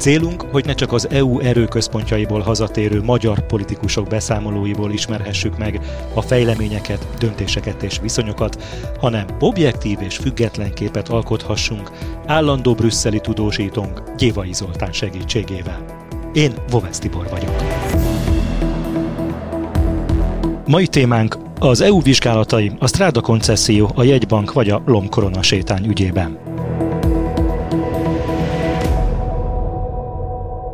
Célunk, hogy ne csak az EU erőközpontjaiból hazatérő magyar politikusok beszámolóiból ismerhessük meg a fejleményeket, döntéseket és viszonyokat, hanem objektív és független képet alkothassunk állandó brüsszeli tudósítónk Gyévai Zoltán segítségével. Én Vovesz Tibor vagyok. Mai témánk az EU vizsgálatai, a Stráda koncesszió, a jegybank vagy a Lomkorona sétány ügyében.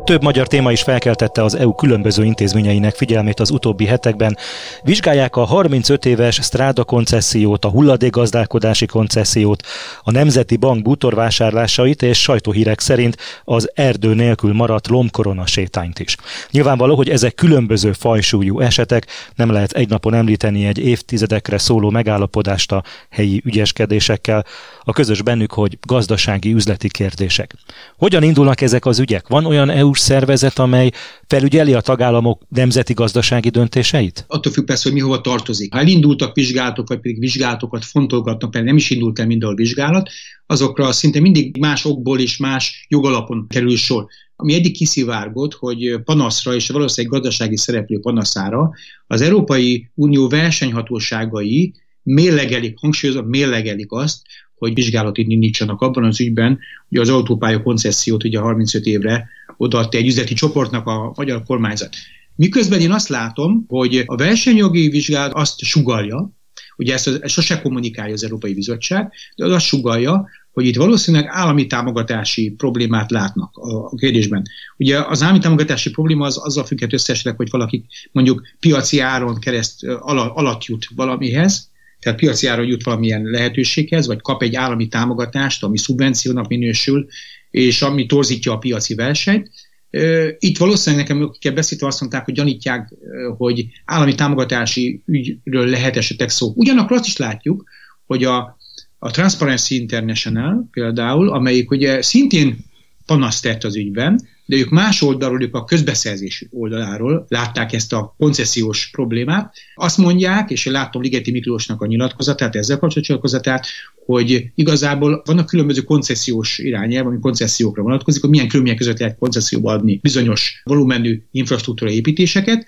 Több magyar téma is felkeltette az EU különböző intézményeinek figyelmét az utóbbi hetekben. Vizsgálják a 35 éves Stráda koncesziót, a hulladékgazdálkodási koncesziót, a Nemzeti Bank bútorvásárlásait és sajtóhírek szerint az erdő nélkül maradt lomkorona sétányt is. Nyilvánvaló, hogy ezek különböző fajsúlyú esetek, nem lehet egy napon említeni egy évtizedekre szóló megállapodást a helyi ügyeskedésekkel, a közös bennük, hogy gazdasági üzleti kérdések. Hogyan indulnak ezek az ügyek? Van olyan EU szervezet, amely felügyeli a tagállamok nemzeti gazdasági döntéseit? Attól függ persze, hogy mi hova tartozik. Ha elindultak vizsgálatok, vagy pedig vizsgálatokat fontolgatnak, mert nem is indult el mindenhol vizsgálat, azokra szinte mindig más okból és más jogalapon kerül sor ami eddig kiszivárgott, hogy panaszra és valószínűleg gazdasági szereplő panaszára az Európai Unió versenyhatóságai mérlegelik, hangsúlyozom, mérlegelik azt, hogy vizsgálatot indítsanak abban az ügyben, hogy az autópálya koncesziót ugye 35 évre odaadta egy üzleti csoportnak a magyar kormányzat. Miközben én azt látom, hogy a versenyjogi vizsgálat azt sugalja, ugye ezt, ezt sose kommunikálja az Európai Bizottság, de az azt sugalja, hogy itt valószínűleg állami támogatási problémát látnak a, kérdésben. Ugye az állami támogatási probléma az azzal függhet összesleg, hogy valaki mondjuk piaci áron kereszt alatt jut valamihez, tehát piaci áron jut valamilyen lehetőséghez, vagy kap egy állami támogatást, ami szubvenciónak minősül, és ami torzítja a piaci versenyt. Itt valószínűleg nekem, akikkel beszéltem, azt mondták, hogy gyanítják, hogy állami támogatási ügyről lehet esetek szó. Ugyanakkor azt is látjuk, hogy a, a Transparency International például, amelyik ugye szintén panaszt tett az ügyben, de ők más oldalról, ők a közbeszerzés oldaláról látták ezt a koncesziós problémát. Azt mondják, és én látom Ligeti Miklósnak a nyilatkozatát, ezzel kapcsolatos nyilatkozatát, hogy igazából vannak különböző koncesziós irányelv, ami koncesziókra vonatkozik, hogy milyen körülmények között lehet koncesszióba adni bizonyos volumenű infrastruktúra építéseket,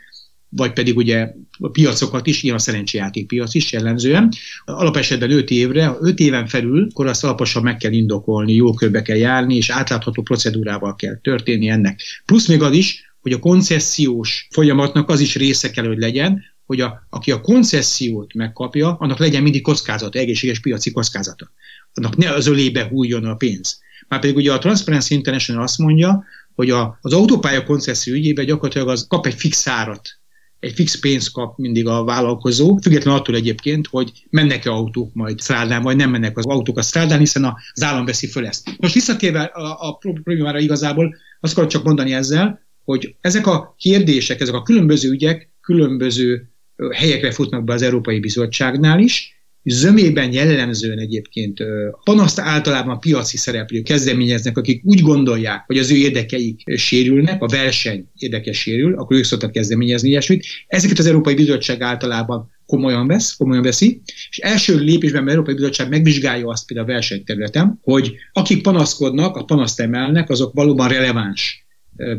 vagy pedig ugye a piacokat is, ilyen a szerencsejáték piac is jellemzően. Alapesetben 5 évre, 5 éven felül, akkor azt alaposan meg kell indokolni, jó körbe kell járni, és átlátható procedúrával kell történni ennek. Plusz még az is, hogy a koncesziós folyamatnak az is része kell, hogy legyen, hogy a, aki a koncesziót megkapja, annak legyen mindig kockázata, egészséges piaci kockázata. Annak ne az ölébe hújjon a pénz. Már pedig ugye a Transparency International azt mondja, hogy a, az autópálya koncesszió ügyében gyakorlatilag az kap egy fix árat egy fix pénzt kap mindig a vállalkozó, függetlenül attól egyébként, hogy mennek-e autók majd strádán, vagy nem mennek az autók a strádán, hiszen az állam veszi föl ezt. Most visszatérve a, a problémára igazából, azt akarok csak mondani ezzel, hogy ezek a kérdések, ezek a különböző ügyek különböző helyekre futnak be az Európai Bizottságnál is, zömében jellemzően egyébként panaszt általában piaci szereplők kezdeményeznek, akik úgy gondolják, hogy az ő érdekeik sérülnek, a verseny érdeke sérül, akkor ők szoktak kezdeményezni ilyesmit. Ezeket az Európai Bizottság általában komolyan vesz, komolyan veszi, és első lépésben az Európai Bizottság megvizsgálja azt például a versenyterületen, hogy akik panaszkodnak, a panaszt emelnek, azok valóban releváns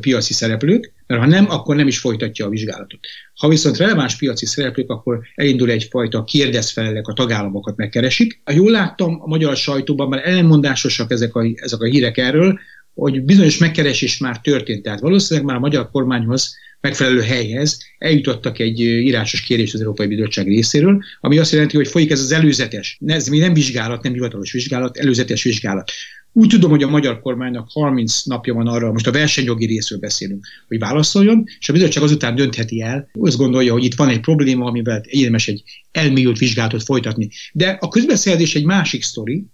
piaci szereplők, mert ha nem, akkor nem is folytatja a vizsgálatot. Ha viszont releváns piaci szereplők, akkor elindul egyfajta kérdezfelelek, a tagállamokat megkeresik. Ha jól láttam, a magyar sajtóban már ellenmondásosak ezek a, ezek a hírek erről, hogy bizonyos megkeresés már történt. Tehát valószínűleg már a magyar kormányhoz megfelelő helyhez eljutottak egy írásos kérés az Európai Bizottság részéről, ami azt jelenti, hogy folyik ez az előzetes, ez még nem vizsgálat, nem hivatalos vizsgálat, előzetes vizsgálat. Úgy tudom, hogy a magyar kormánynak 30 napja van arra, most a versenyjogi részről beszélünk, hogy válaszoljon, és a bizottság azután döntheti el, azt gondolja, hogy itt van egy probléma, amivel érdemes egy elmélyült vizsgálatot folytatni. De a közbeszerzés egy másik sztori,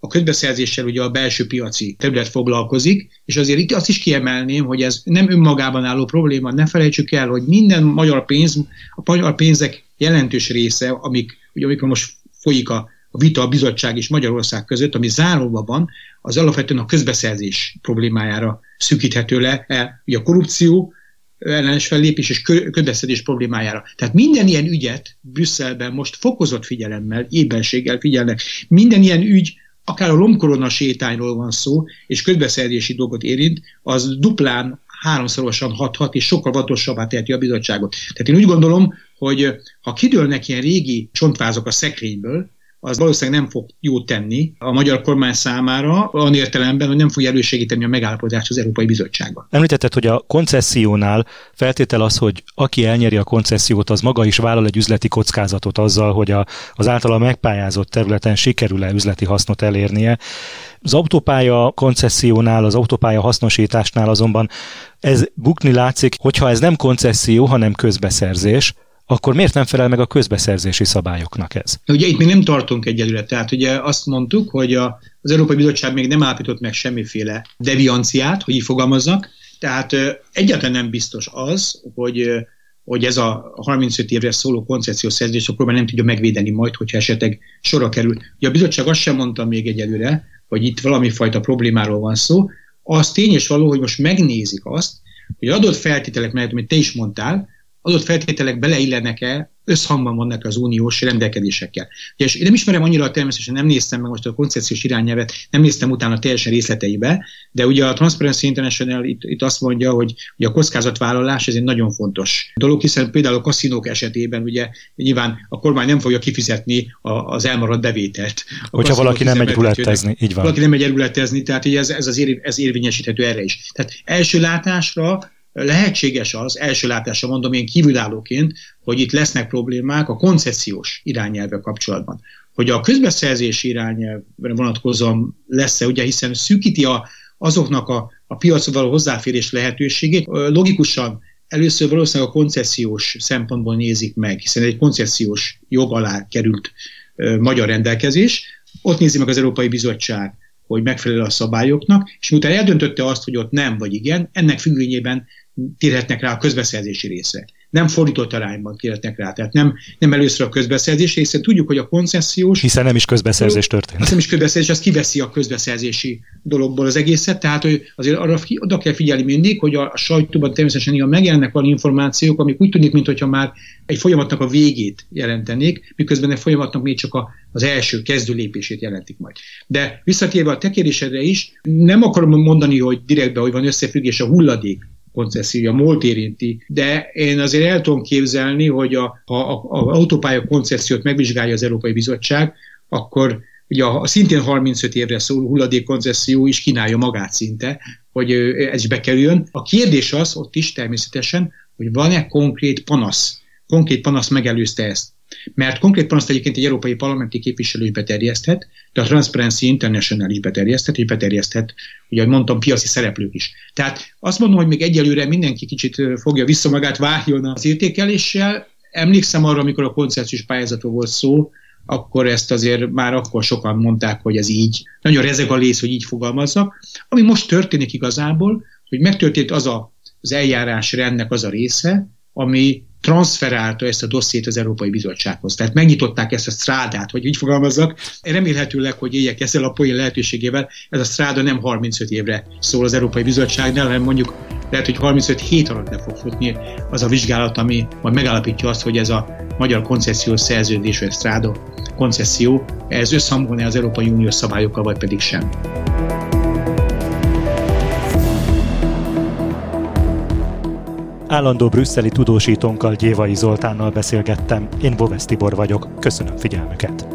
a közbeszerzéssel ugye a belső piaci terület foglalkozik, és azért itt azt is kiemelném, hogy ez nem önmagában álló probléma, ne felejtsük el, hogy minden magyar pénz, a magyar pénzek jelentős része, amik, ugye amikor most folyik a a vita a bizottság és Magyarország között, ami záróban van, az alapvetően a közbeszerzés problémájára szűkíthető le. Ugye a korrupció, ellenes fellépés és közbeszerzés problémájára. Tehát minden ilyen ügyet Brüsszelben most fokozott figyelemmel, ébenséggel figyelnek. Minden ilyen ügy, akár a lomkorona sétányról van szó, és közbeszerzési dolgot érint, az duplán háromszorosan hathat, és sokkal vatosabbá teheti a bizottságot. Tehát én úgy gondolom, hogy ha kidőlnek ilyen régi csontvázok a szekrényből, az valószínűleg nem fog jót tenni a magyar kormány számára, olyan értelemben, hogy nem fogja elősegíteni a megállapodást az Európai Bizottságban. Említetted, hogy a koncessziónál feltétel az, hogy aki elnyeri a koncesziót, az maga is vállal egy üzleti kockázatot azzal, hogy a, az általa megpályázott területen sikerül-e üzleti hasznot elérnie. Az autópálya koncessziónál, az autópálya hasznosításnál azonban ez bukni látszik, hogyha ez nem koncesszió, hanem közbeszerzés, akkor miért nem felel meg a közbeszerzési szabályoknak ez? Ugye itt még nem tartunk egyelőre, tehát ugye azt mondtuk, hogy a, az Európai Bizottság még nem állapított meg semmiféle devianciát, hogy így fogalmazzak, tehát egyáltalán nem biztos az, hogy hogy ez a 35 évre szóló koncepciós szerződés akkor már nem tudja megvédeni majd, hogyha esetleg sorra kerül. Ugye a bizottság azt sem mondta még egyelőre, hogy itt valami fajta problémáról van szó. Az tény és való, hogy most megnézik azt, hogy adott feltételek mellett, amit te is mondtál, adott feltételek beleillenek-e, összhangban vannak az uniós rendelkezésekkel. Ugye, és én nem ismerem annyira természetesen, nem néztem meg most a koncepciós irányelvet, nem néztem utána teljesen részleteibe, de ugye a Transparency International itt, itt azt mondja, hogy ugye a kockázatvállalás ez egy nagyon fontos dolog, hiszen például a kaszinók esetében ugye nyilván a kormány nem fogja kifizetni a, az elmaradt bevételt. A Hogyha valaki nem megy rulettezni, így van. Valaki nem megy rulettezni, tehát ez, ez, az ér, ez érvényesíthető erre is. Tehát első látásra lehetséges az, első látásra mondom én kívülállóként, hogy itt lesznek problémák a koncesziós irányelve kapcsolatban. Hogy a közbeszerzési irányelvre vonatkozóan lesz-e, ugye hiszen szűkíti a, azoknak a, a piacra való hozzáférés lehetőségét, logikusan először valószínűleg a koncesziós szempontból nézik meg, hiszen egy koncesziós jog alá került ö, magyar rendelkezés, ott nézi meg az Európai Bizottság, hogy megfelel a szabályoknak, és miután eldöntötte azt, hogy ott nem vagy igen, ennek függvényében térhetnek rá a közbeszerzési részre. Nem fordított arányban térhetnek rá. Tehát nem, nem először a közbeszerzési részre. Tudjuk, hogy a koncesziós... Hiszen nem is közbeszerzés történt. Hiszen nem is közbeszerzés, az kiveszi a közbeszerzési dologból az egészet. Tehát hogy azért arra oda kell figyelni mindig, hogy a, a sajtóban természetesen igen megjelennek van információk, amik úgy tűnik, mintha már egy folyamatnak a végét jelentenék, miközben a folyamatnak még csak a, az első kezdő lépését jelentik majd. De visszatérve a te kérdésedre is, nem akarom mondani, hogy direktben, hogy van összefüggés a hulladék koncessziója, MOLT érinti, de én azért el tudom képzelni, hogy a, ha az autópálya koncessziót megvizsgálja az Európai Bizottság, akkor ugye a, a szintén 35 évre szóló hulladékkoncesszió is kínálja magát szinte, hogy ez is bekerüljön. A kérdés az ott is természetesen, hogy van-e konkrét panasz. Konkrét panasz megelőzte ezt. Mert konkrét panaszt egyébként egy európai parlamenti képviselő is beterjeszthet, de a Transparency International is beterjeszthet, és beterjeszthet, ugye, mondtam, piaci szereplők is. Tehát azt mondom, hogy még egyelőre mindenki kicsit fogja vissza magát, várjon az értékeléssel. Emlékszem arra, amikor a koncepciós pályázatról volt szó, akkor ezt azért már akkor sokan mondták, hogy ez így. Nagyon rezeg a lész, hogy így fogalmazzak. Ami most történik igazából, hogy megtörtént az a, az eljárás rendnek az a része, ami transferálta ezt a dossziét az Európai Bizottsághoz. Tehát megnyitották ezt a strádát, hogy így fogalmazzak. Remélhetőleg, hogy éljek ezzel a poén lehetőségével, ez a stráda nem 35 évre szól az Európai Bizottságnál, hanem mondjuk lehet, hogy 35 hét alatt le fog futni az a vizsgálat, ami majd megállapítja azt, hogy ez a magyar koncesziós szerződés, vagy stráda koncesszió, ez összhangban az Európai Uniós szabályokkal, vagy pedig sem. Állandó brüsszeli tudósítónkkal Gyévai Zoltánnal beszélgettem, én Bovesz Tibor vagyok, köszönöm figyelmüket.